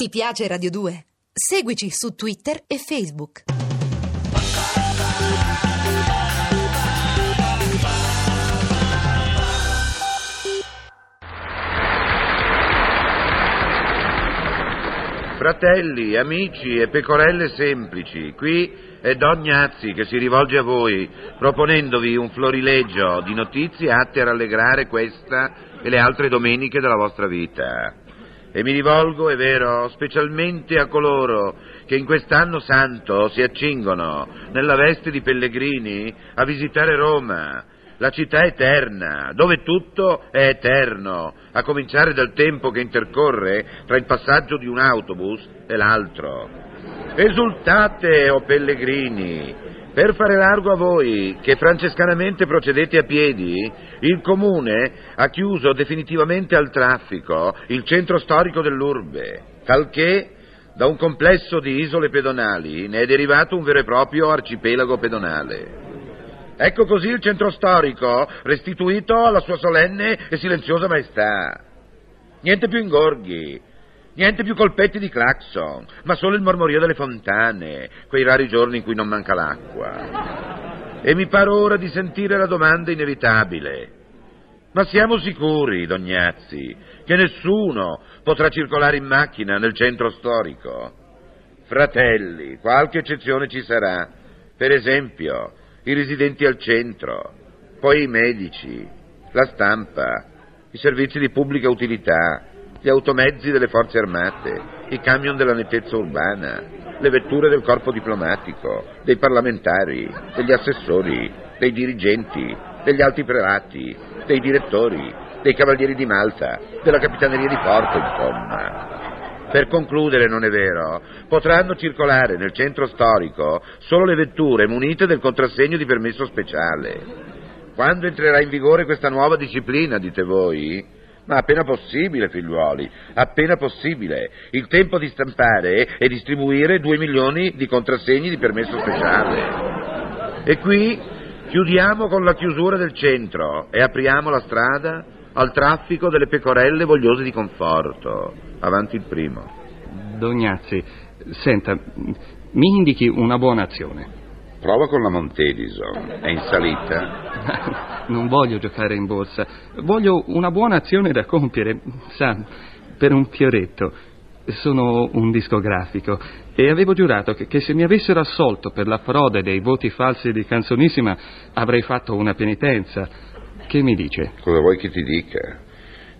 Ti piace Radio 2? Seguici su Twitter e Facebook. Fratelli, amici e pecorelle semplici, qui è Don Gnazzi che si rivolge a voi proponendovi un florilegio di notizie atte a rallegrare questa e le altre domeniche della vostra vita. E mi rivolgo, è vero, specialmente a coloro che in quest'anno santo si accingono nella veste di pellegrini a visitare Roma, la città eterna, dove tutto è eterno, a cominciare dal tempo che intercorre tra il passaggio di un autobus e l'altro. Esultate, o oh pellegrini, per fare largo a voi, che francescanamente procedete a piedi, il comune ha chiuso definitivamente al traffico il centro storico dell'urbe, talché da un complesso di isole pedonali ne è derivato un vero e proprio arcipelago pedonale. Ecco così il centro storico restituito alla sua solenne e silenziosa maestà. Niente più ingorghi, niente più colpetti di clacson, ma solo il mormorio delle fontane, quei rari giorni in cui non manca l'acqua. E mi pare ora di sentire la domanda inevitabile. Ma siamo sicuri, Dognazzi, che nessuno potrà circolare in macchina nel centro storico? Fratelli, qualche eccezione ci sarà. Per esempio, i residenti al centro, poi i medici, la stampa, i servizi di pubblica utilità, gli automezzi delle forze armate, i camion della nettezza urbana, le vetture del corpo diplomatico, dei parlamentari, degli assessori, dei dirigenti, degli alti prelati, dei direttori, dei cavalieri di Malta, della capitaneria di porto, insomma. Per concludere, non è vero, potranno circolare nel centro storico solo le vetture munite del contrassegno di permesso speciale. Quando entrerà in vigore questa nuova disciplina, dite voi? Ma appena possibile, figliuoli, appena possibile. Il tempo di stampare e distribuire due milioni di contrassegni di permesso speciale. E qui chiudiamo con la chiusura del centro e apriamo la strada al traffico delle pecorelle vogliose di conforto. Avanti il primo. Dognazzi, senta, mi indichi una buona azione. Prova con la Montedison. È in salita? non voglio giocare in borsa. Voglio una buona azione da compiere, sa, per un fioretto. Sono un discografico e avevo giurato che, che, se mi avessero assolto per la frode dei voti falsi di Canzonissima avrei fatto una penitenza. Che mi dice? Cosa vuoi che ti dica?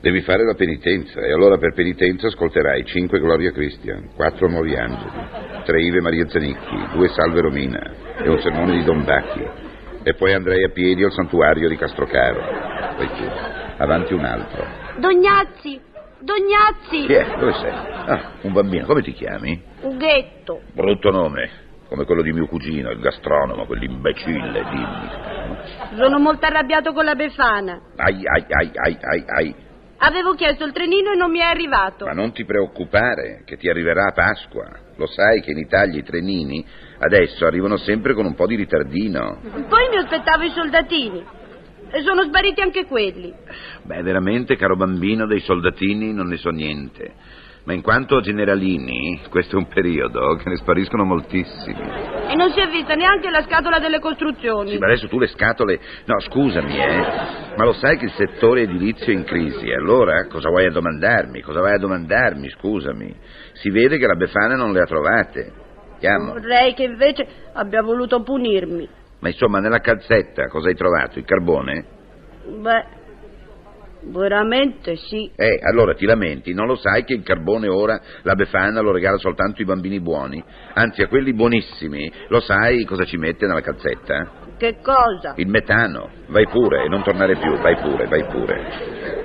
Devi fare la penitenza e allora per penitenza ascolterai cinque Gloria Christian, quattro Nuovi Angeli, tre Ive Maria Zanicchi, due Salve Romina e un sermone di Don Bacchi. E poi andrei a piedi al santuario di Castrocaro. Poi tu, avanti un altro. Dognazzi, Dognazzi! Chi è? Dove sei? Ah, un bambino. Come ti chiami? Ughetto. Brutto nome, come quello di mio cugino, il gastronomo, quell'imbecille, dimmi. Sono molto arrabbiato con la Befana. Ai, ai, ai, ai, ai, ai. Avevo chiesto il trenino e non mi è arrivato. Ma non ti preoccupare, che ti arriverà a Pasqua. Lo sai che in Italia i trenini adesso arrivano sempre con un po' di ritardino. Poi mi aspettavo i soldatini. E sono spariti anche quelli. Beh, veramente, caro bambino, dei soldatini non ne so niente. Ma in quanto a generalini, questo è un periodo che ne spariscono moltissimi. E non si è vista neanche la scatola delle costruzioni. Sì, ma adesso tu le scatole... No, scusami, eh. Ma lo sai che il settore edilizio è in crisi. Allora, cosa vuoi a domandarmi? Cosa vai a domandarmi, scusami? Si vede che la Befana non le ha trovate. Chiamo. Vorrei che invece abbia voluto punirmi. Ma insomma, nella calzetta cosa hai trovato? Il carbone? Beh, Veramente sì. Eh, allora ti lamenti, non lo sai che il carbone ora la Befana lo regala soltanto ai bambini buoni? Anzi, a quelli buonissimi, lo sai cosa ci mette nella calzetta? Che cosa? Il metano. Vai pure e non tornare più, vai pure, vai pure.